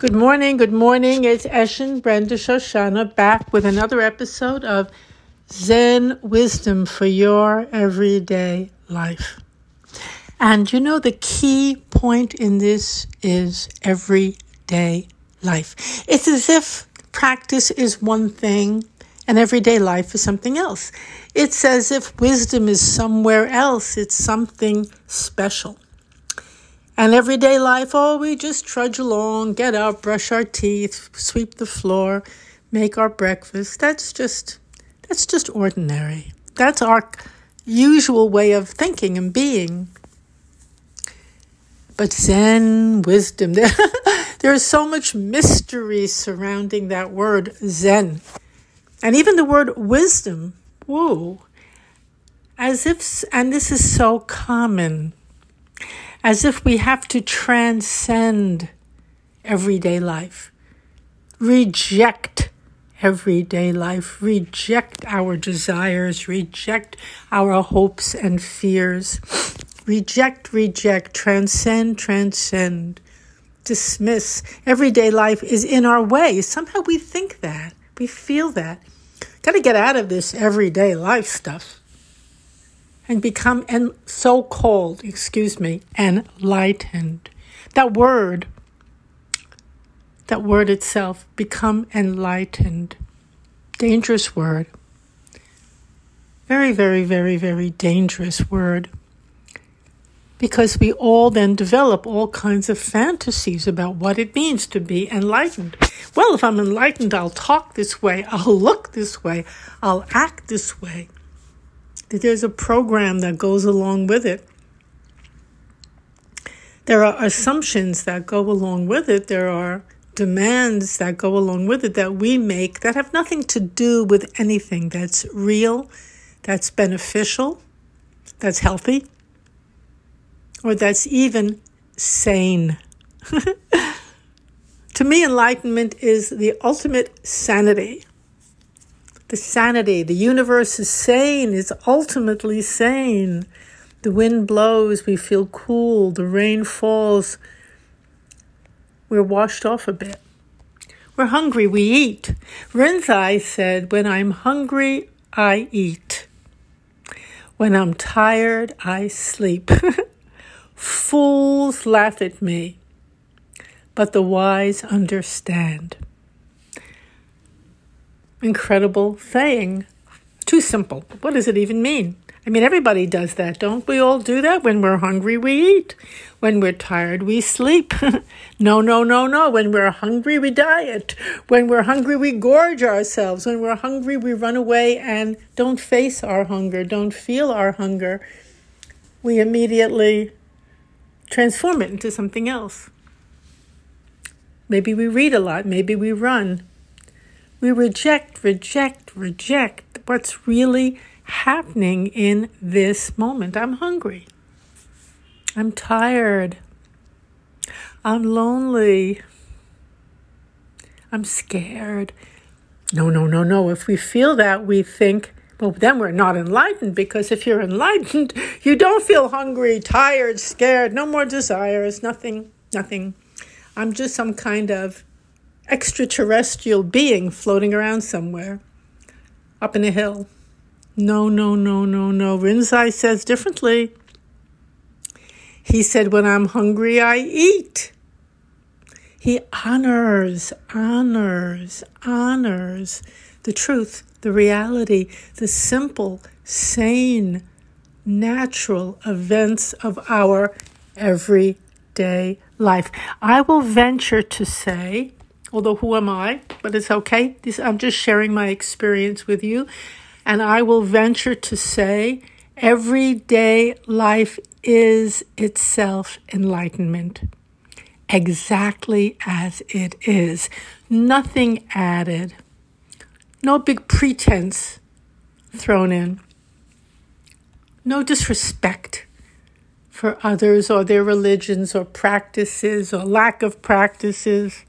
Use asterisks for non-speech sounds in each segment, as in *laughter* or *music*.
Good morning, good morning. It's Eshin Brenda Shoshanna back with another episode of Zen Wisdom for Your Everyday Life. And you know, the key point in this is everyday life. It's as if practice is one thing and everyday life is something else. It's as if wisdom is somewhere else, it's something special. And everyday life, oh, we just trudge along, get up, brush our teeth, sweep the floor, make our breakfast. That's just that's just ordinary. That's our usual way of thinking and being. But Zen wisdom, *laughs* there, is so much mystery surrounding that word Zen. And even the word wisdom, whoa, as if, and this is so common as if we have to transcend everyday life, reject everyday life, reject our desires, reject our hopes and fears, reject, reject, transcend, transcend, dismiss. Everyday life is in our way. Somehow we think that, we feel that. Got to get out of this everyday life stuff and become en- so called, excuse me, enlightened. That word, that word itself, become enlightened. Dangerous word. Very, very, very, very dangerous word. Because we all then develop all kinds of fantasies about what it means to be enlightened. Well, if I'm enlightened, I'll talk this way, I'll look this way, I'll act this way that there's a program that goes along with it. There are assumptions that go along with it. There are demands that go along with it that we make that have nothing to do with anything that's real, that's beneficial, that's healthy, or that's even sane. *laughs* to me, enlightenment is the ultimate sanity the sanity. The universe is sane, it's ultimately sane. The wind blows, we feel cool. The rain falls, we're washed off a bit. We're hungry, we eat. Rinzai said, When I'm hungry, I eat. When I'm tired, I sleep. *laughs* Fools laugh at me, but the wise understand incredible saying. Too simple. What does it even mean? I mean, everybody does that, don't we all do that? When we're hungry, we eat. When we're tired, we sleep. *laughs* no, no, no, no. When we're hungry, we diet. When we're hungry, we gorge ourselves. When we're hungry, we run away and don't face our hunger, don't feel our hunger. We immediately transform it into something else. Maybe we read a lot, maybe we run, we reject, reject, reject what's really happening in this moment. I'm hungry. I'm tired. I'm lonely. I'm scared. No, no, no, no. If we feel that, we think, well, then we're not enlightened because if you're enlightened, *laughs* you don't feel hungry, tired, scared, no more desires, nothing, nothing. I'm just some kind of extraterrestrial being floating around somewhere up in a hill. No, no, no, no, no. Rinzai says differently. He said, When I'm hungry, I eat. He honors, honors, honors the truth, the reality, the simple, sane, natural events of our everyday life. I will venture to say Although, who am I? But it's okay. This, I'm just sharing my experience with you. And I will venture to say everyday life is itself enlightenment, exactly as it is. Nothing added, no big pretense thrown in, no disrespect for others or their religions or practices or lack of practices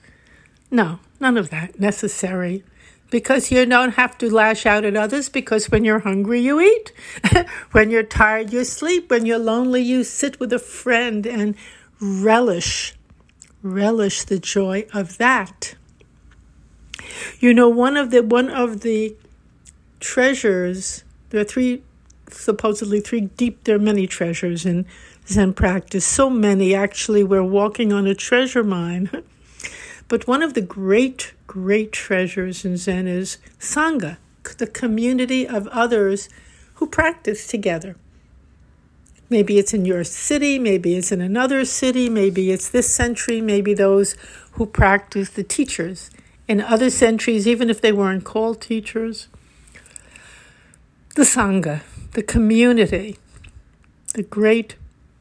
no, none of that necessary. Because you don't have to lash out at others, because when you're hungry, you eat. *laughs* when you're tired, you sleep. When you're lonely, you sit with a friend and relish, relish the joy of that. You know, one of the one of the treasures, there are three supposedly three deep there are many treasures in Zen practice. So many actually we're walking on a treasure mine. *laughs* but one of the great, great treasures in Zen is Sangha, the community of others who practice together. Maybe it's in your city, maybe it's in another city, maybe it's this century, maybe those who practice the teachers. In other centuries, even if they weren't called teachers, the Sangha, the community, the great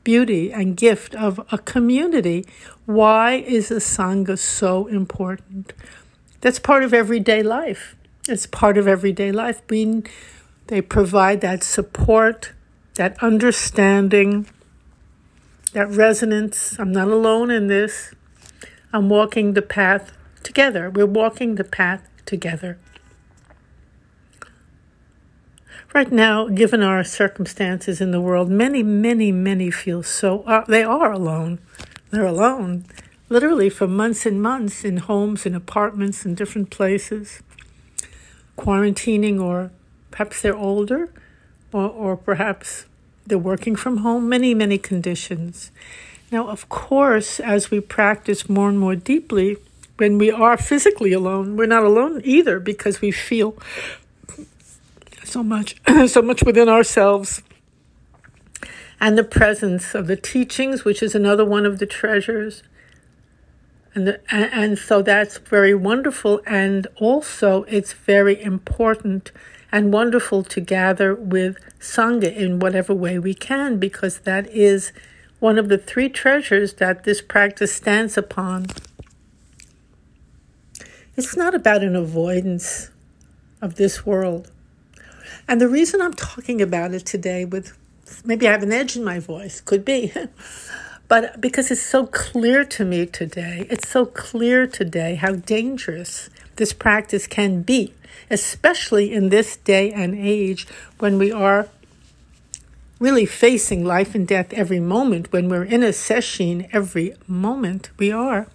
beauty and gift of a community. Why is a Sangha so important? That's part of everyday life. It's part of everyday life. Being, they provide that support, that understanding, that resonance. I'm not alone in this. I'm walking the path together. We're walking the path together. Right now, given our circumstances in the world, many, many, many feel so, uh, they are alone. They're alone, literally for months and months in homes and apartments in different places, quarantining, or perhaps they're older, or, or perhaps they're working from home, many, many conditions. Now, of course, as we practice more and more deeply, when we are physically alone, we're not alone either because we feel so much, *clears throat* so much within ourselves. And the presence of the teachings, which is another one of the treasures. And, the, and, and so that's very wonderful. And also, it's very important and wonderful to gather with Sangha in whatever way we can, because that is one of the three treasures that this practice stands upon. It's not about an avoidance of this world. And the reason I'm talking about it today with maybe I have an edge in my voice, could be. *laughs* but because it's so clear to me today, it's so clear today how dangerous this practice can be especially in this day and age when we are really facing life and death every moment, when we're in a session every moment, we are.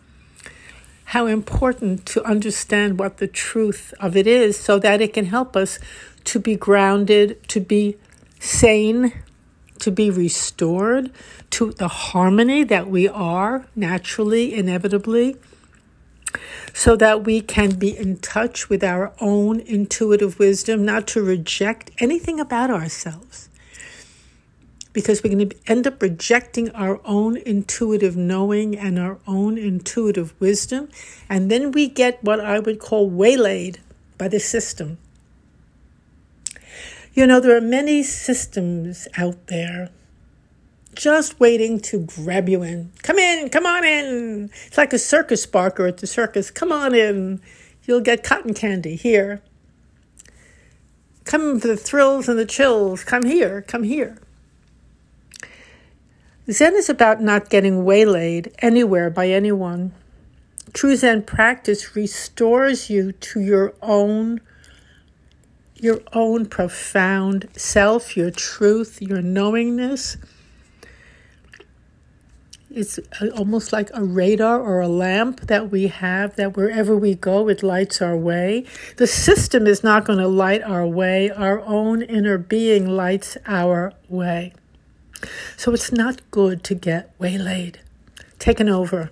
How important to understand what the truth of it is so that it can help us to be grounded, to be sane, to be restored to the harmony that we are naturally, inevitably so that we can be in touch with our own intuitive wisdom, not to reject anything about ourselves. Because we're going to end up rejecting our own intuitive knowing and our own intuitive wisdom. And then we get what I would call waylaid by the system. You know, there are many systems out there just waiting to grab you in. Come in, come on in. It's like a circus barker at the circus. Come on in. You'll get cotton candy here. Come for the thrills and the chills. Come here, come here. Zen is about not getting waylaid anywhere by anyone. True Zen practice restores you to your own your own profound self, your truth, your knowingness it's almost like a radar or a lamp that we have that wherever we go, it lights our way. The system is not going to light our way, our own inner being lights our way. So it's not good to get waylaid, taken over.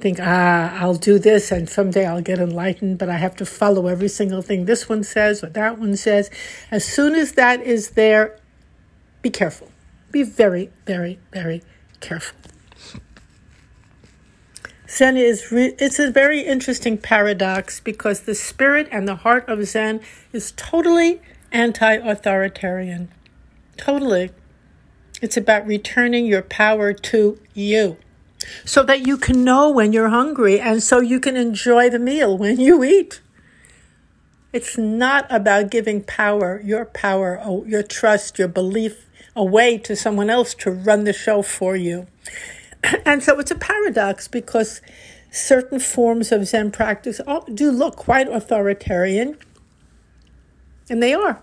Think, ah, I'll do this and someday I'll get enlightened, but I have to follow every single thing this one says or that one says. As soon as that is there, be careful be very, very, very careful. Zen is re- it's a very interesting paradox because the spirit and the heart of Zen is totally anti-authoritarian. Totally. It's about returning your power to you so that you can know when you're hungry and so you can enjoy the meal when you eat. It's not about giving power, your power, oh, your trust, your belief away to someone else to run the show for you. *clears throat* And so it's a paradox because certain forms of Zen practice do look quite authoritarian, and they are.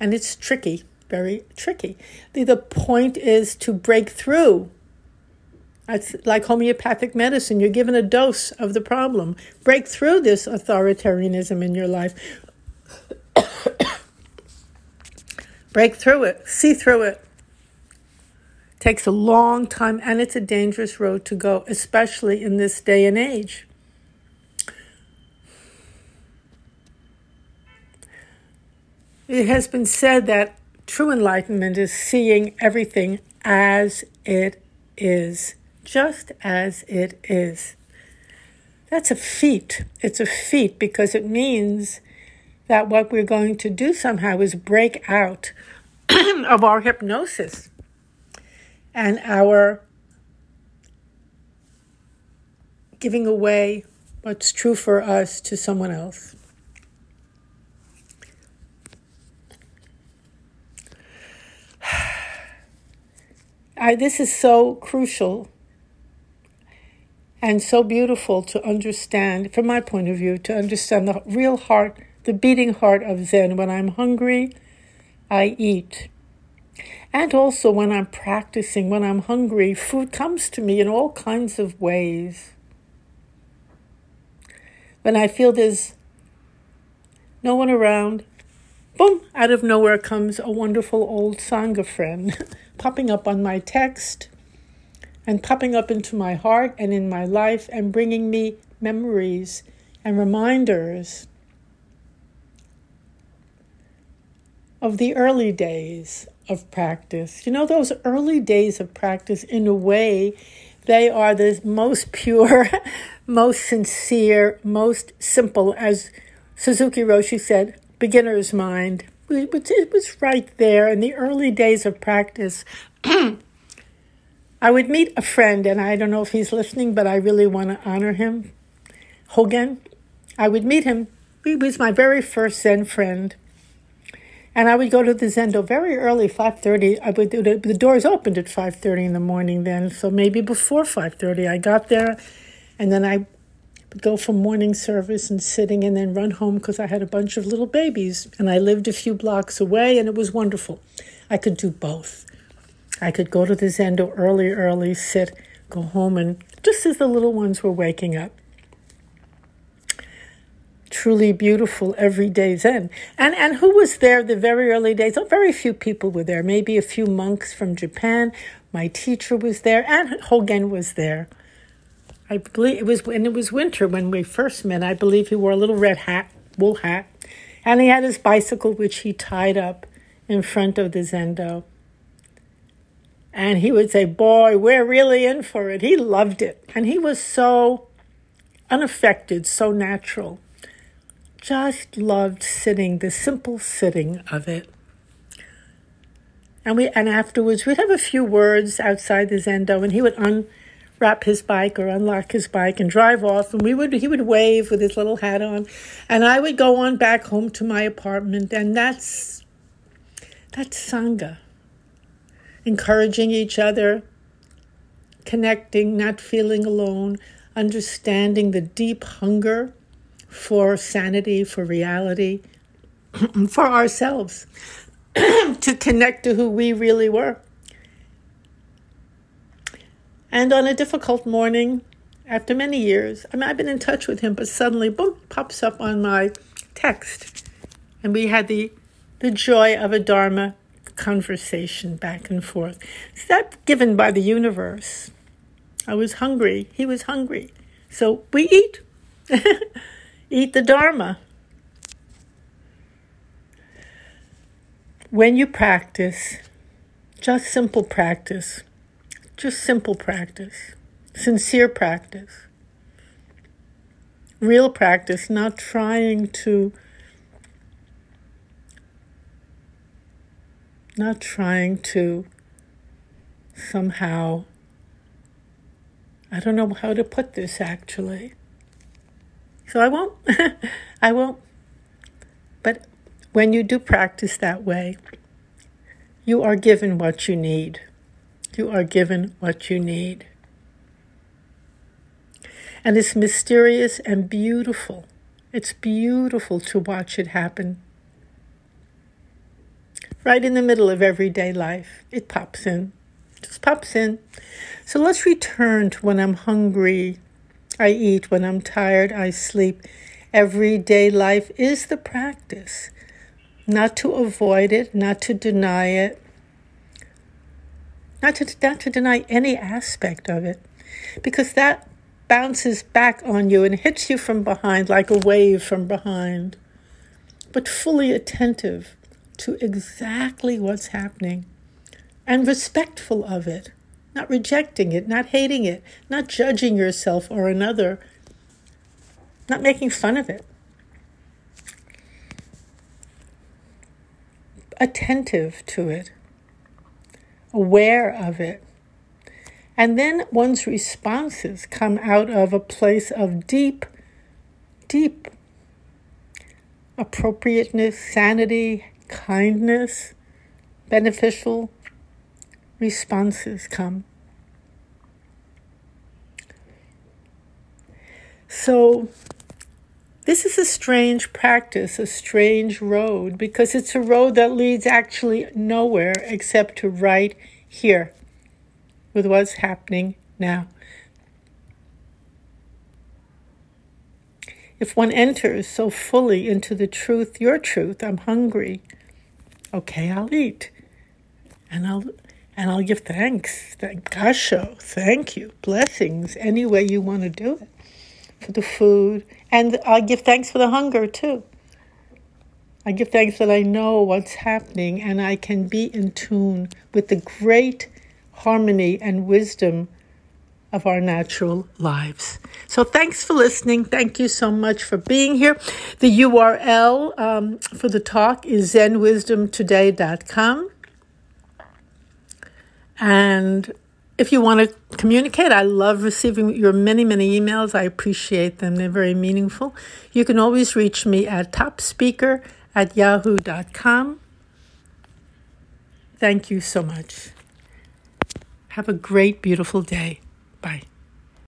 And it's tricky, very tricky. The, the point is to break through It's like homeopathic medicine. You're given a dose of the problem. Break through this authoritarianism in your life. *coughs* Break through it. See through it. Takes a long time and it's a dangerous road to go, especially in this day and age. It has been said that true enlightenment is seeing everything as it is, just as it is. That's a feat. It's a feat because it means that what we're going to do somehow is break out *clears throat* of our hypnosis and our giving away what's true for us to someone else. I, this is so crucial and so beautiful to understand, from my point of view, to understand the real heart, the beating heart of Zen. When I'm hungry, I eat. And also when I'm practicing, when I'm hungry, food comes to me in all kinds of ways. When I feel there's no one around, boom, out of nowhere comes a wonderful old Sangha friend *laughs* popping up on my text and popping up into my heart and in my life and bringing me memories and reminders of the early days of practice. You know, those early days of practice, in a way, they are the most pure, *laughs* most sincere, most simple, as Suzuki Roshi said, beginner's mind. It was right there in the early days of practice. *clears throat* I would meet a friend, and I don't know if he's listening, but I really want to honor him. Hogen. I would meet him. He was my very first Zen friend. And I would go to the Zendo very early, 5.30. I would, the, doors opened at 5.30 in the morning then, so maybe before 5.30 I got there. And then I go for morning service and sitting and then run home because I had a bunch of little babies. And I lived a few blocks away and it was wonderful. I could do both. I could go to the Zendo early, early, sit, go home, and just as the little ones were waking up truly beautiful everyday Zen. And and who was there the very early days? Oh, very few people were there. Maybe a few monks from Japan. My teacher was there, and Hogen was there. I believe it was when it was winter when we first met. I believe he wore a little red hat, wool hat, and he had his bicycle which he tied up in front of the zendo. And he would say, "Boy, we're really in for it." He loved it, and he was so unaffected, so natural just loved sitting, the simple sitting of it. And we and afterwards we'd have a few words outside the Zendo and he would unwrap his bike or unlock his bike and drive off and we would he would wave with his little hat on and I would go on back home to my apartment and that's that's Sangha. Encouraging each other, connecting, not feeling alone, understanding the deep hunger for sanity, for reality, *clears throat* for ourselves, *clears throat* to connect to who we really were. And on a difficult morning, after many years, I mean, I've been in touch with him, but suddenly, boom, pops up on my text. And we had the, the joy of a Dharma conversation back and forth. Is that given by the universe? I was hungry. He was hungry. So we eat. *laughs* Eat the Dharma. When you practice, just simple practice, just simple practice, sincere practice, real practice, not trying to, not trying to somehow, I don't know how to put this actually. So I won't. *laughs* I won't. But when you do practice that way, you are given what you need. You are given what you need. And it's mysterious and beautiful. It's beautiful to watch it happen. Right in the middle of everyday life, it pops in. Just pops in. So let's return to when I'm hungry, I eat. When I'm tired, I sleep. Everyday life is the practice. Not to avoid it, not to deny it, not to, not to deny any aspect of it, because that bounces back on you and hits you from behind like a wave from behind, but fully attentive to exactly what's happening and respectful of it, not rejecting it, not hating it, not judging yourself or another, not making fun of it. Attentive to it, aware of it. And then one's responses come out of a place of deep, deep appropriateness, sanity, kindness, beneficial responses come. So, this is a strange practice, a strange road, because it's a road that leads actually nowhere except to right here with what's happening now. If one enters so fully into the truth, your truth, I'm hungry, okay, I'll eat. And I'll and I'll give thanks. Thank Gasho, thank you. Blessings any way you want to do it. For the food. And I'll give thanks for the hunger too. I give thanks that I know what's happening and I can be in tune with the great harmony and wisdom of our natural lives. So thanks for listening. Thank you so much for being here. The URL um, for the talk is zenwisdomtoday.com. And if you want to communicate, I love receiving your many, many emails. I appreciate them. They're very meaningful. You can always reach me at topspeaker at yahoo.com. Thank you so much. Have a great, beautiful day. Bye.